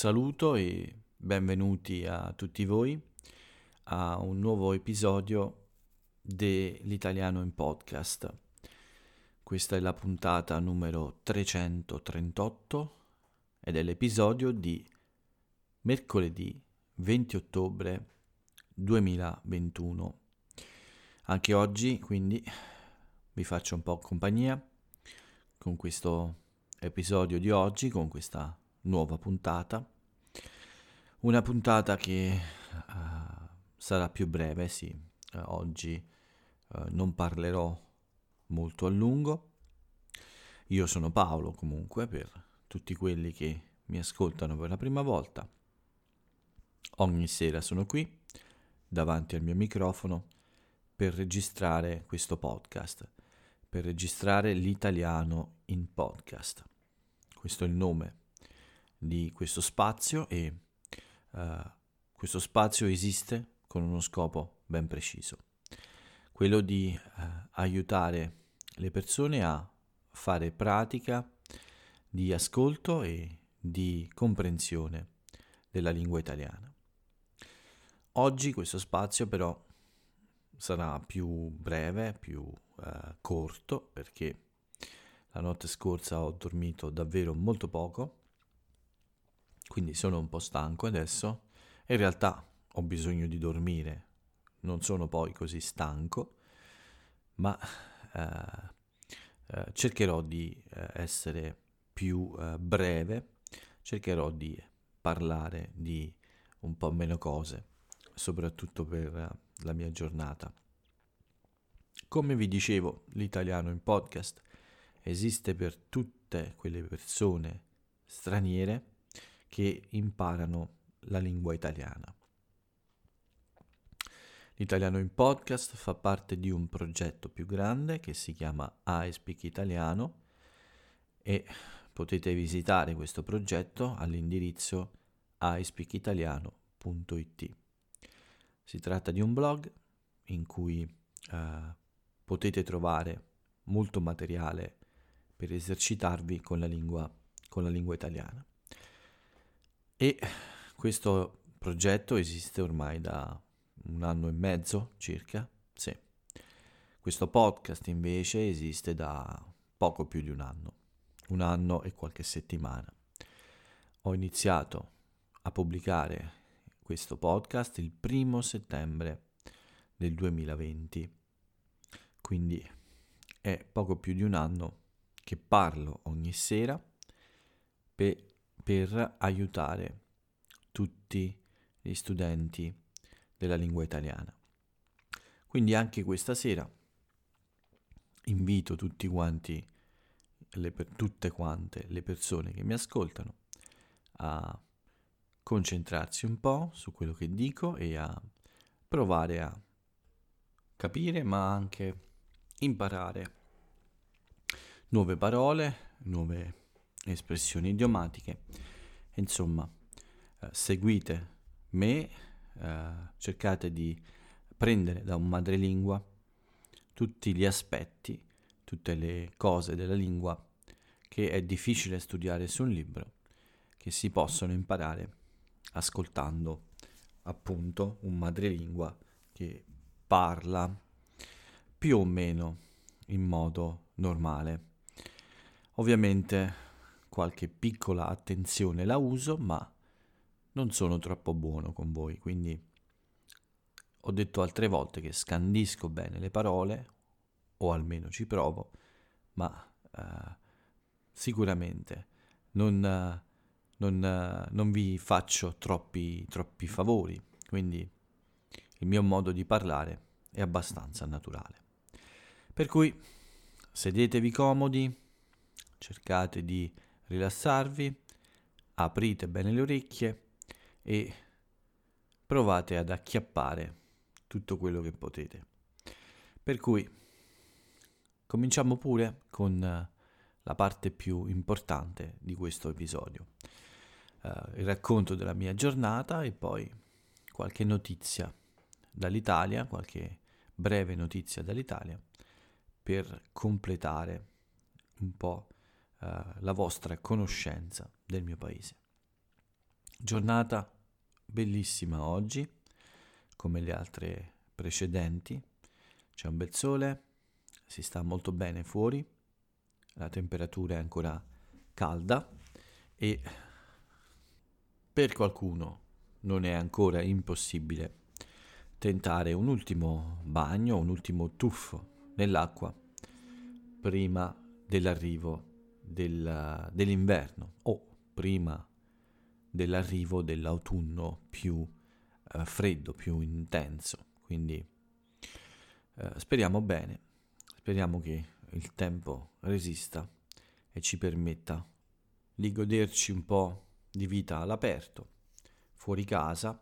saluto e benvenuti a tutti voi a un nuovo episodio dell'Italiano in podcast. Questa è la puntata numero 338 ed è l'episodio di mercoledì 20 ottobre 2021. Anche oggi quindi vi faccio un po' compagnia con questo episodio di oggi, con questa nuova puntata. Una puntata che uh, sarà più breve, sì. Uh, oggi uh, non parlerò molto a lungo. Io sono Paolo comunque per tutti quelli che mi ascoltano per la prima volta. Ogni sera sono qui davanti al mio microfono per registrare questo podcast, per registrare l'italiano in podcast. Questo è il nome di questo spazio e uh, questo spazio esiste con uno scopo ben preciso, quello di uh, aiutare le persone a fare pratica di ascolto e di comprensione della lingua italiana. Oggi questo spazio però sarà più breve, più uh, corto perché la notte scorsa ho dormito davvero molto poco quindi sono un po' stanco adesso. In realtà ho bisogno di dormire, non sono poi così stanco, ma eh, eh, cercherò di eh, essere più eh, breve, cercherò di parlare di un po' meno cose, soprattutto per eh, la mia giornata. Come vi dicevo, l'italiano in podcast esiste per tutte quelle persone straniere che imparano la lingua italiana. L'italiano in podcast fa parte di un progetto più grande che si chiama I Speak Italiano e potete visitare questo progetto all'indirizzo ispeakitaliano.it. Si tratta di un blog in cui eh, potete trovare molto materiale per esercitarvi con la lingua, con la lingua italiana. E questo progetto esiste ormai da un anno e mezzo circa, sì. Questo podcast invece esiste da poco più di un anno, un anno e qualche settimana. Ho iniziato a pubblicare questo podcast il primo settembre del 2020, quindi è poco più di un anno che parlo ogni sera per per aiutare tutti gli studenti della lingua italiana. Quindi anche questa sera invito tutti quanti, le, tutte quante le persone che mi ascoltano a concentrarsi un po' su quello che dico e a provare a capire ma anche imparare nuove parole, nuove espressioni idiomatiche. Insomma, eh, seguite me, eh, cercate di prendere da un madrelingua tutti gli aspetti, tutte le cose della lingua che è difficile studiare su un libro, che si possono imparare ascoltando appunto un madrelingua che parla più o meno in modo normale. Ovviamente qualche piccola attenzione la uso, ma non sono troppo buono con voi, quindi ho detto altre volte che scandisco bene le parole, o almeno ci provo, ma uh, sicuramente non, uh, non, uh, non, vi faccio troppi, troppi favori, quindi il mio modo di parlare è abbastanza naturale. Per cui sedetevi comodi, cercate di rilassarvi, aprite bene le orecchie e provate ad acchiappare tutto quello che potete. Per cui cominciamo pure con eh, la parte più importante di questo episodio. Uh, il racconto della mia giornata e poi qualche notizia dall'Italia, qualche breve notizia dall'Italia per completare un po' Eh, la vostra conoscenza del mio paese. Giornata bellissima oggi, come le altre precedenti. C'è un bel sole, si sta molto bene fuori, la temperatura è ancora calda e per qualcuno non è ancora impossibile tentare un ultimo bagno, un ultimo tuffo nell'acqua prima dell'arrivo del, dell'inverno o prima dell'arrivo dell'autunno più eh, freddo, più intenso. Quindi eh, speriamo bene, speriamo che il tempo resista e ci permetta di goderci un po' di vita all'aperto, fuori casa,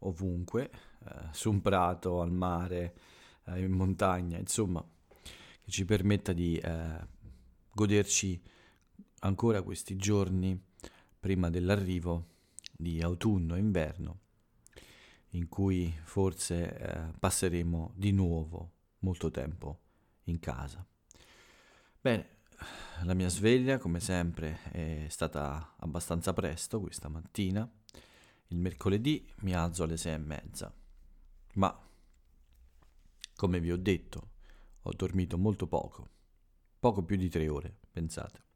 ovunque, eh, su un prato, al mare, eh, in montagna, insomma, che ci permetta di eh, goderci ancora questi giorni prima dell'arrivo di autunno e inverno, in cui forse eh, passeremo di nuovo molto tempo in casa. Bene, la mia sveglia, come sempre, è stata abbastanza presto questa mattina. Il mercoledì mi alzo alle sei e mezza, ma come vi ho detto, ho dormito molto poco, poco più di tre ore, pensate.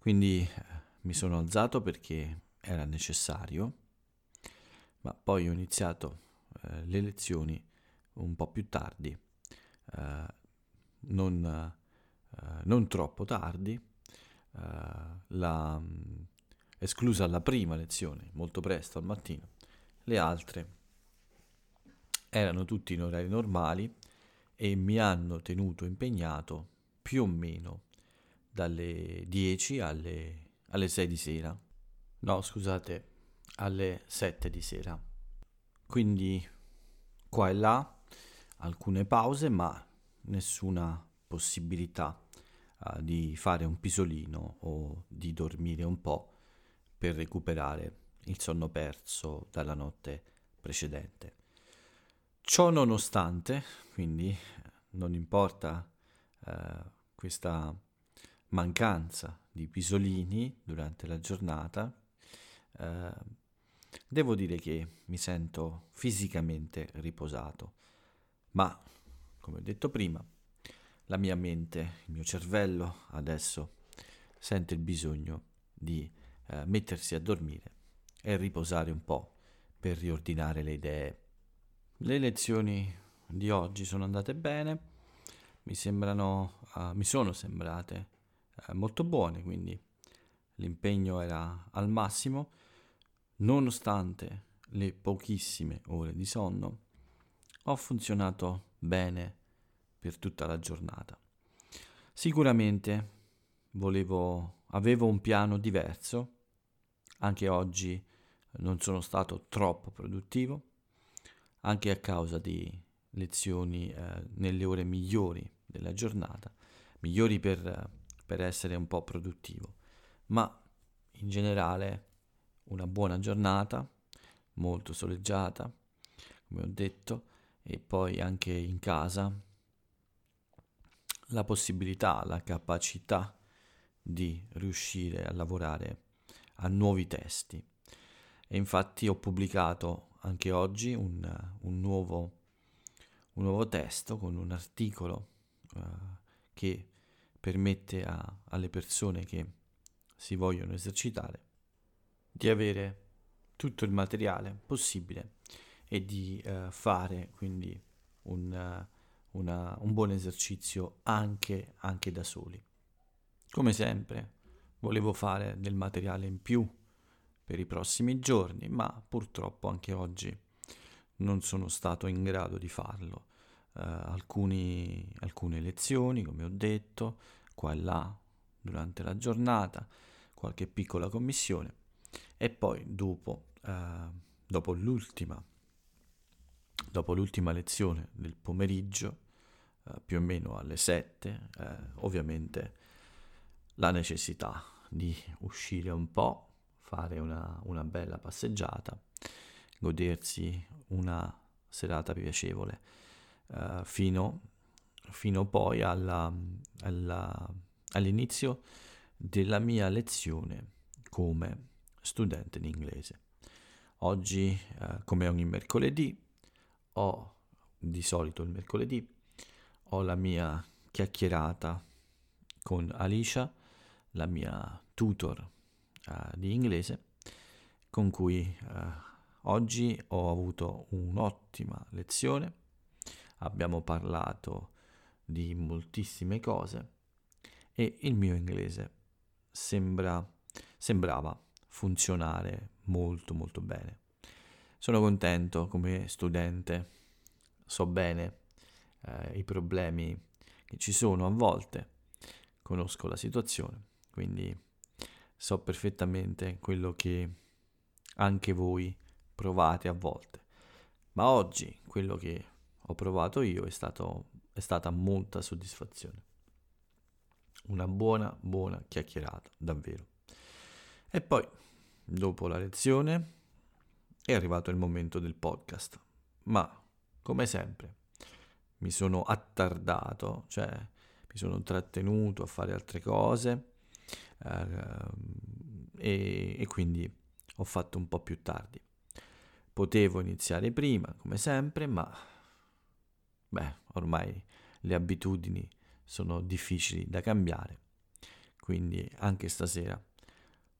Quindi eh, mi sono alzato perché era necessario, ma poi ho iniziato eh, le lezioni un po' più tardi, eh, non, eh, non, troppo tardi, eh, la, esclusa la prima lezione, molto presto al mattino, le altre erano tutte in orari normali e mi hanno tenuto impegnato più o meno dalle 10 alle, alle 6 di sera. No, scusate, alle 7 di sera. Quindi qua e là alcune pause, ma nessuna possibilità uh, di fare un pisolino o di dormire un po' per recuperare il sonno perso dalla notte precedente. Ciò nonostante, quindi non importa uh, questa mancanza di pisolini durante la giornata, eh, devo dire che mi sento fisicamente riposato, ma come ho detto prima, la mia mente, il mio cervello adesso sente il bisogno di eh, mettersi a dormire e riposare un po' per riordinare le idee. Le lezioni di oggi sono andate bene, mi sembrano, uh, mi sono sembrate uh, molto buone, quindi l'impegno era al massimo nonostante le pochissime ore di sonno, ho funzionato bene per tutta la giornata. Sicuramente volevo, avevo un piano diverso, anche oggi non sono stato troppo produttivo, anche a causa di lezioni eh, nelle ore migliori della giornata, migliori per, per essere un po' produttivo, ma in generale una buona giornata, molto soleggiata, come ho detto, e poi anche in casa la possibilità, la capacità di riuscire a lavorare a nuovi testi. E infatti ho pubblicato anche oggi un, un, nuovo, un nuovo, testo con un articolo uh, che permette a, alle persone che si vogliono esercitare di avere tutto il materiale possibile e di uh, fare quindi un, uh, una, un, buon esercizio anche, anche da soli. Come sempre volevo fare del materiale in più per i prossimi giorni, ma purtroppo anche oggi non sono stato in grado di farlo. Uh, alcuni, alcune lezioni, come ho detto, qua e là durante la giornata, qualche piccola commissione, e poi dopo, eh, dopo, l'ultima, dopo l'ultima lezione del pomeriggio, eh, più o meno alle 7, eh, ovviamente la necessità di uscire un po', fare una, una bella passeggiata, godersi una serata piacevole, eh, fino, fino, poi alla, alla, all'inizio della mia lezione come studente di inglese. Oggi, eh, come ogni mercoledì, ho di solito il mercoledì, ho la mia chiacchierata con Alicia, la mia tutor eh, di inglese, con cui eh, oggi ho avuto un'ottima lezione. Abbiamo parlato di moltissime cose e il mio inglese sembra, sembrava funzionare molto molto bene. Sono contento come studente, so bene eh, i problemi che ci sono a volte, conosco la situazione, quindi so perfettamente quello che anche voi provate a volte. Ma oggi quello che ho provato io è, stato, è stata molta soddisfazione. Una buona, buona chiacchierata, davvero. E poi, dopo la lezione, è arrivato il momento del podcast. Ma, come sempre, mi sono attardato, cioè mi sono trattenuto a fare altre cose eh, e, e quindi ho fatto un po' più tardi. Potevo iniziare prima, come sempre, ma beh, ormai le abitudini sono difficili da cambiare, quindi anche stasera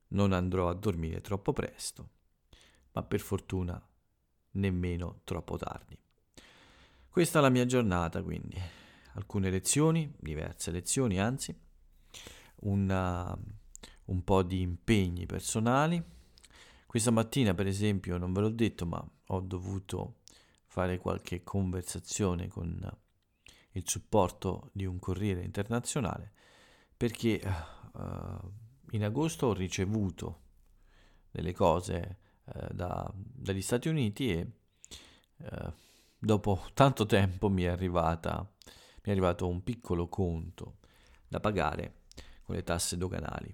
non andrò a dormire troppo presto, ma per fortuna nemmeno troppo tardi. Questa è la mia giornata, quindi alcune lezioni, diverse lezioni anzi, una, un po' di impegni personali. Questa mattina, per esempio, non ve l'ho detto, ma ho dovuto fare qualche conversazione con il supporto di un corriere internazionale perché uh, in agosto ho ricevuto delle cose uh, da, dagli Stati Uniti e uh, dopo tanto tempo mi è, arrivata, mi è arrivato un piccolo conto da pagare con le tasse doganali.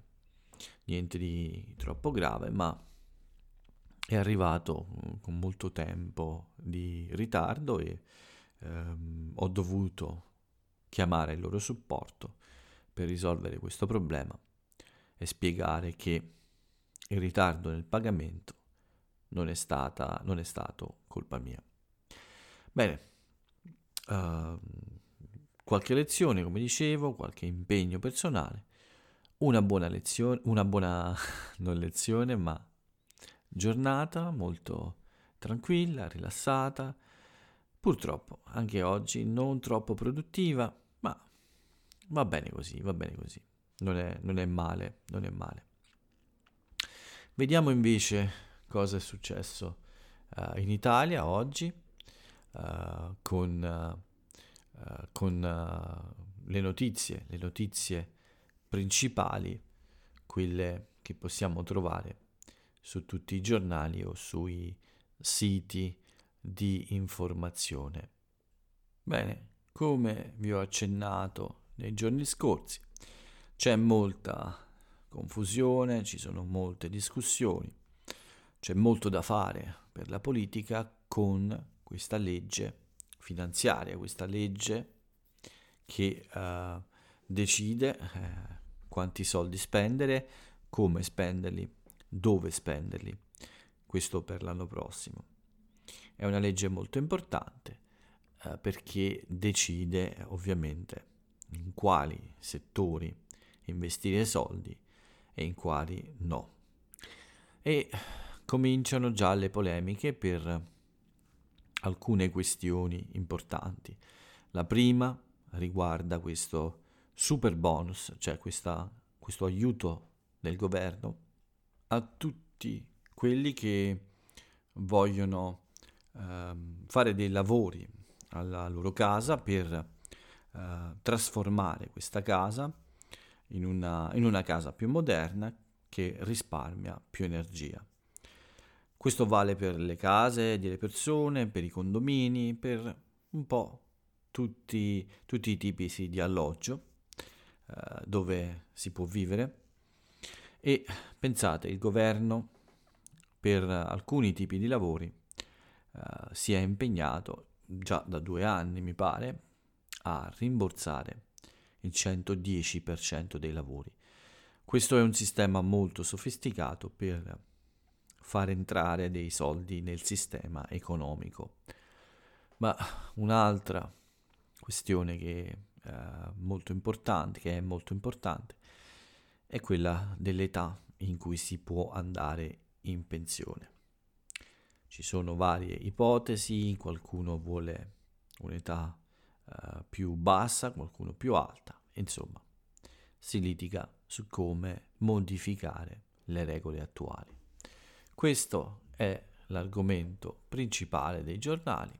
Niente di troppo grave, ma è arrivato con molto tempo di ritardo e ehm, ho dovuto chiamare il loro supporto per risolvere questo problema e spiegare che il ritardo nel pagamento non è, stata, non è stato colpa mia. Bene, uh, qualche lezione, come dicevo, qualche impegno personale, una buona lezione, una buona non lezione, ma giornata molto tranquilla, rilassata, Purtroppo anche oggi non troppo produttiva, ma va bene così, va bene così. Non è, non è male, non è male. Vediamo invece cosa è successo uh, in Italia oggi uh, con, uh, con le notizie, le notizie principali, quelle che possiamo trovare su tutti i giornali o sui siti di informazione. Bene, come vi ho accennato nei giorni scorsi, c'è molta confusione, ci sono molte discussioni, c'è molto da fare per la politica con questa legge finanziaria, questa legge che uh, decide uh, quanti soldi spendere, come spenderli, dove spenderli. Questo per l'anno prossimo. È una legge molto importante eh, perché decide ovviamente in quali settori investire soldi e in quali no. E cominciano già le polemiche per alcune questioni importanti. La prima riguarda questo super bonus, cioè questa, questo aiuto del governo a tutti quelli che vogliono Ehm, fare dei lavori alla loro casa per eh, trasformare questa casa in una, in una casa più moderna che risparmia più energia. Questo vale per le case delle persone, per i condomini, per un po' tutti, tutti i tipi di alloggio eh, dove si può vivere. E pensate, il governo per alcuni tipi di lavori uh, si è impegnato già da due anni, mi pare, a rimborsare il 110% dei lavori. Questo è un sistema molto sofisticato per far entrare dei soldi nel sistema economico. Ma un'altra questione che eh, molto importante, che è molto importante, è quella dell'età in cui si può andare in pensione. Ci sono varie ipotesi, qualcuno vuole un'età uh, più bassa, qualcuno più alta, insomma, si litiga su come modificare le regole attuali. Questo è l'argomento principale dei giornali.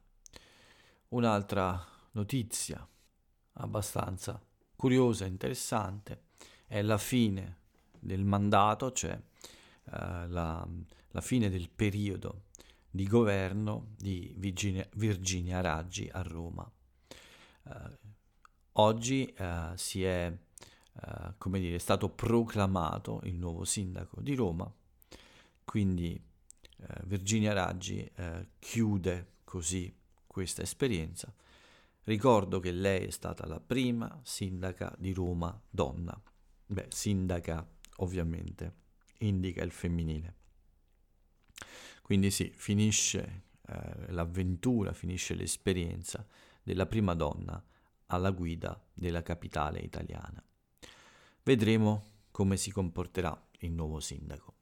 Un'altra notizia abbastanza curiosa e interessante è la fine del mandato, cioè uh, la, la, fine del periodo di governo di Virginia, Virginia Raggi a Roma. Uh, oggi uh, si è, come dire, stato proclamato il nuovo sindaco di Roma, quindi Virginia Raggi chiude così questa esperienza. Ricordo che lei è stata la prima sindaca di Roma donna. Beh, sindaca ovviamente indica il femminile. Quindi sì, finisce eh, l'avventura, finisce l'esperienza della prima donna alla guida della capitale italiana. Vedremo come si comporterà il nuovo sindaco.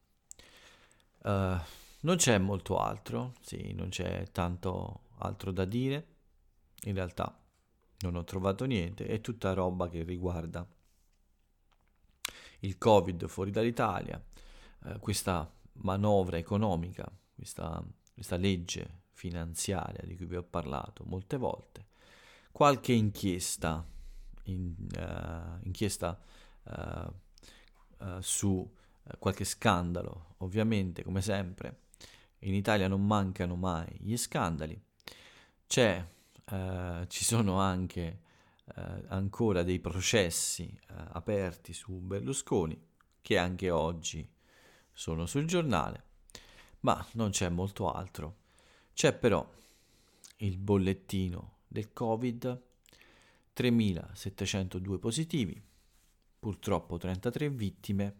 Uh, non c'è molto altro, sì, non c'è tanto altro da dire. In realtà non ho trovato niente, è tutta roba che riguarda il Covid fuori dall'Italia, eh, questa manovra economica, questa, questa, legge finanziaria di cui vi ho parlato molte volte, qualche inchiesta, in, uh, inchiesta uh, uh, su qualche scandalo, ovviamente come sempre in Italia non mancano mai gli scandali, c'è, ci sono anche eh, ancora dei processi eh, aperti su Berlusconi, che anche oggi sono sul giornale, ma non c'è molto altro. C'è però il bollettino del Covid, 3.702 positivi, purtroppo 33 vittime,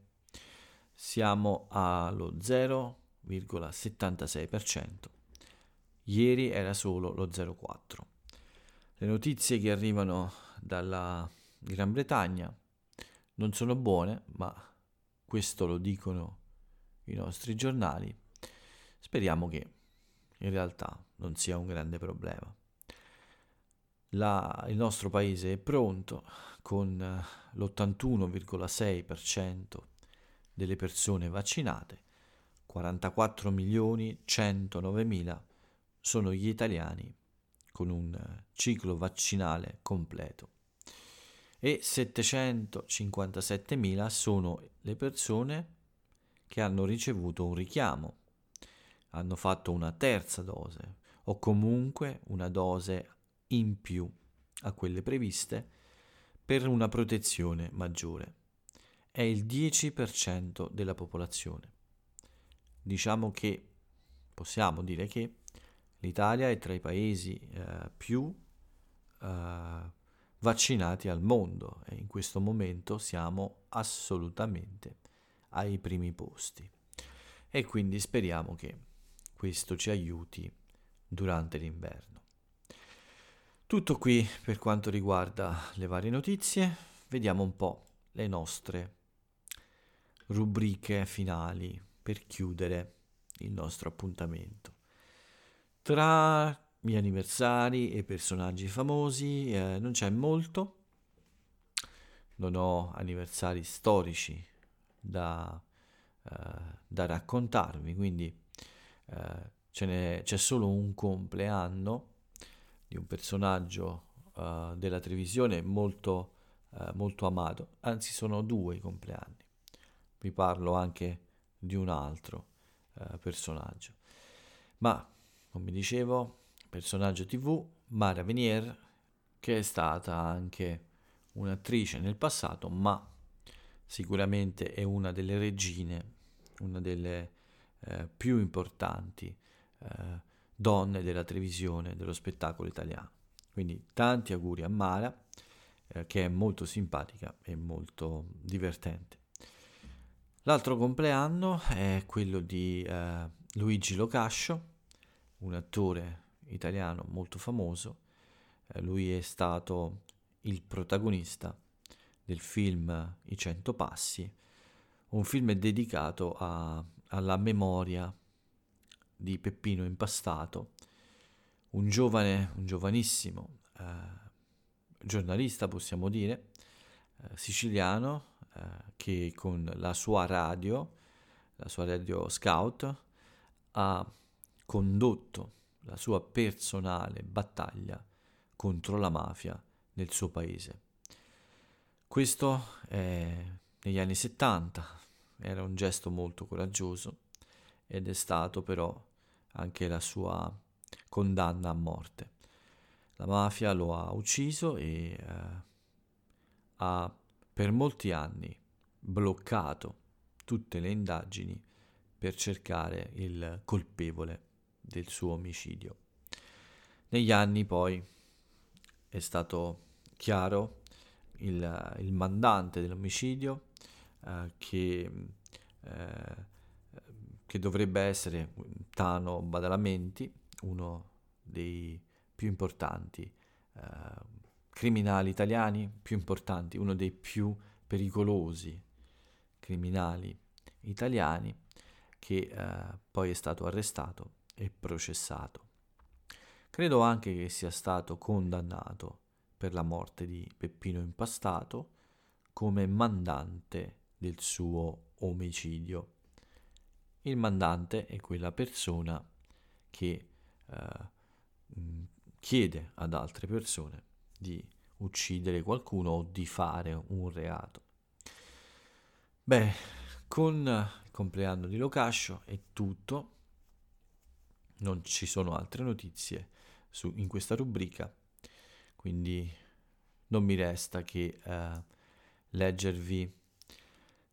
siamo allo 0,76%. Ieri era solo lo 0,4%. Le notizie che arrivano dalla Gran Bretagna non sono buone, ma questo lo dicono i nostri giornali. Speriamo che in realtà non sia un grande problema. La, il nostro paese è pronto con l'81,6% delle persone vaccinate, 44 milioni 109 mila sono gli italiani con un ciclo vaccinale completo e 757.000 sono le persone che hanno ricevuto un richiamo, hanno fatto una terza dose o comunque una dose in più a quelle previste per una protezione maggiore. È il 10% della popolazione. Diciamo che possiamo dire che L'Italia è tra i paesi eh, più eh, vaccinati al mondo e in questo momento siamo assolutamente ai primi posti. E quindi speriamo che questo ci aiuti durante l'inverno. Tutto qui per quanto riguarda le varie notizie, vediamo un po' le nostre rubriche finali per chiudere il nostro appuntamento. Tra gli anniversari e personaggi famosi eh, non c'è molto. Non ho anniversari storici da, eh, da raccontarvi, quindi eh, c'è solo un compleanno di un personaggio eh, della televisione molto, eh, molto amato, anzi sono due i compleanni. Vi parlo anche di un altro eh, personaggio. Ma come dicevo, personaggio tv, Mara Venier, che è stata anche un'attrice nel passato, ma sicuramente è una delle regine, una delle eh, più importanti eh, donne della televisione, dello spettacolo italiano. Quindi tanti auguri a Mara, eh, che è molto simpatica e molto divertente. L'altro compleanno è quello di eh, Luigi Locascio, un attore italiano molto famoso. Eh, lui è stato il protagonista del film I Cento Passi, un film dedicato a, alla memoria di Peppino Impastato, un giovane, un giovanissimo eh, giornalista, possiamo dire, eh, siciliano, eh, che con la sua radio, la sua radio scout, ha condotto la sua personale battaglia contro la mafia nel suo paese. Questo è negli anni 70, era un gesto molto coraggioso ed è stato però anche la sua condanna a morte. La mafia lo ha ucciso e eh, ha per molti anni bloccato tutte le indagini per cercare il colpevole del suo omicidio. Negli anni poi è stato chiaro il, il mandante dell'omicidio eh, che, eh, che dovrebbe essere Tano Badalamenti, uno dei più importanti eh, criminali italiani, più importanti, uno dei più pericolosi criminali italiani che eh, poi è stato arrestato e processato. Credo anche che sia stato condannato per la morte di Peppino Impastato come mandante del suo omicidio. Il mandante è quella persona che eh, chiede ad altre persone di uccidere qualcuno o di fare un reato. Beh, con il compleanno di Locascio è tutto, non ci sono altre notizie su, in questa rubrica, quindi non mi resta che eh, leggervi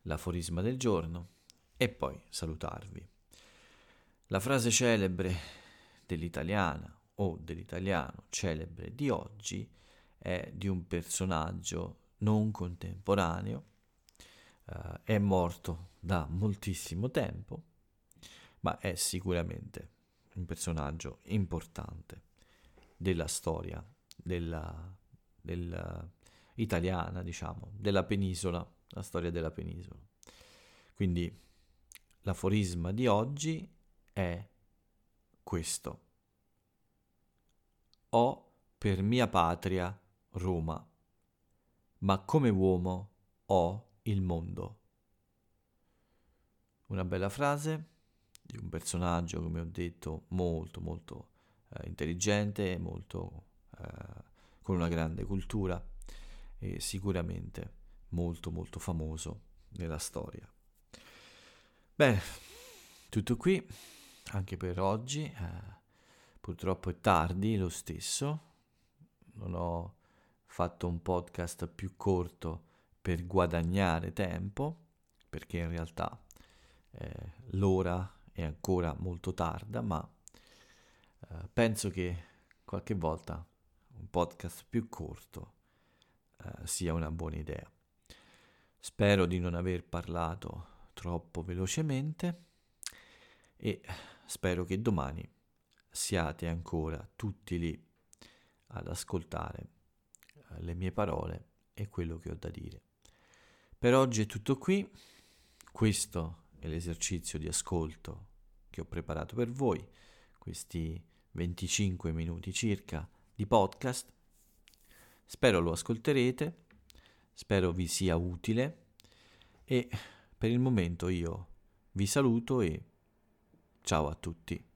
l'aforisma del giorno e poi salutarvi. La frase celebre dell'italiana o dell'italiano celebre di oggi è di un personaggio non contemporaneo, uh, è morto da moltissimo tempo, ma è sicuramente un personaggio importante della storia della, della italiana, diciamo, della penisola, la storia della penisola. Quindi l'aforisma di oggi è questo ho per mia patria Roma, ma come uomo ho il mondo. Una bella frase di un personaggio, come ho detto, molto molto eh, intelligente, molto, eh, con una grande cultura e sicuramente molto molto famoso nella storia. Bene, tutto qui anche per oggi. Eh, Purtroppo è tardi lo stesso, non ho fatto un podcast più corto per guadagnare tempo, perché in realtà eh, l'ora è ancora molto tarda, ma eh, penso che qualche volta un podcast più corto eh, sia una buona idea. Spero di non aver parlato troppo velocemente e spero che domani siate ancora tutti lì ad ascoltare eh, le mie parole e quello che ho da dire. Per oggi è tutto qui, questo è l'esercizio di ascolto che ho preparato per voi, questi 25 minuti circa di podcast. Spero lo ascolterete, spero vi sia utile e per il momento io vi saluto e ciao a tutti.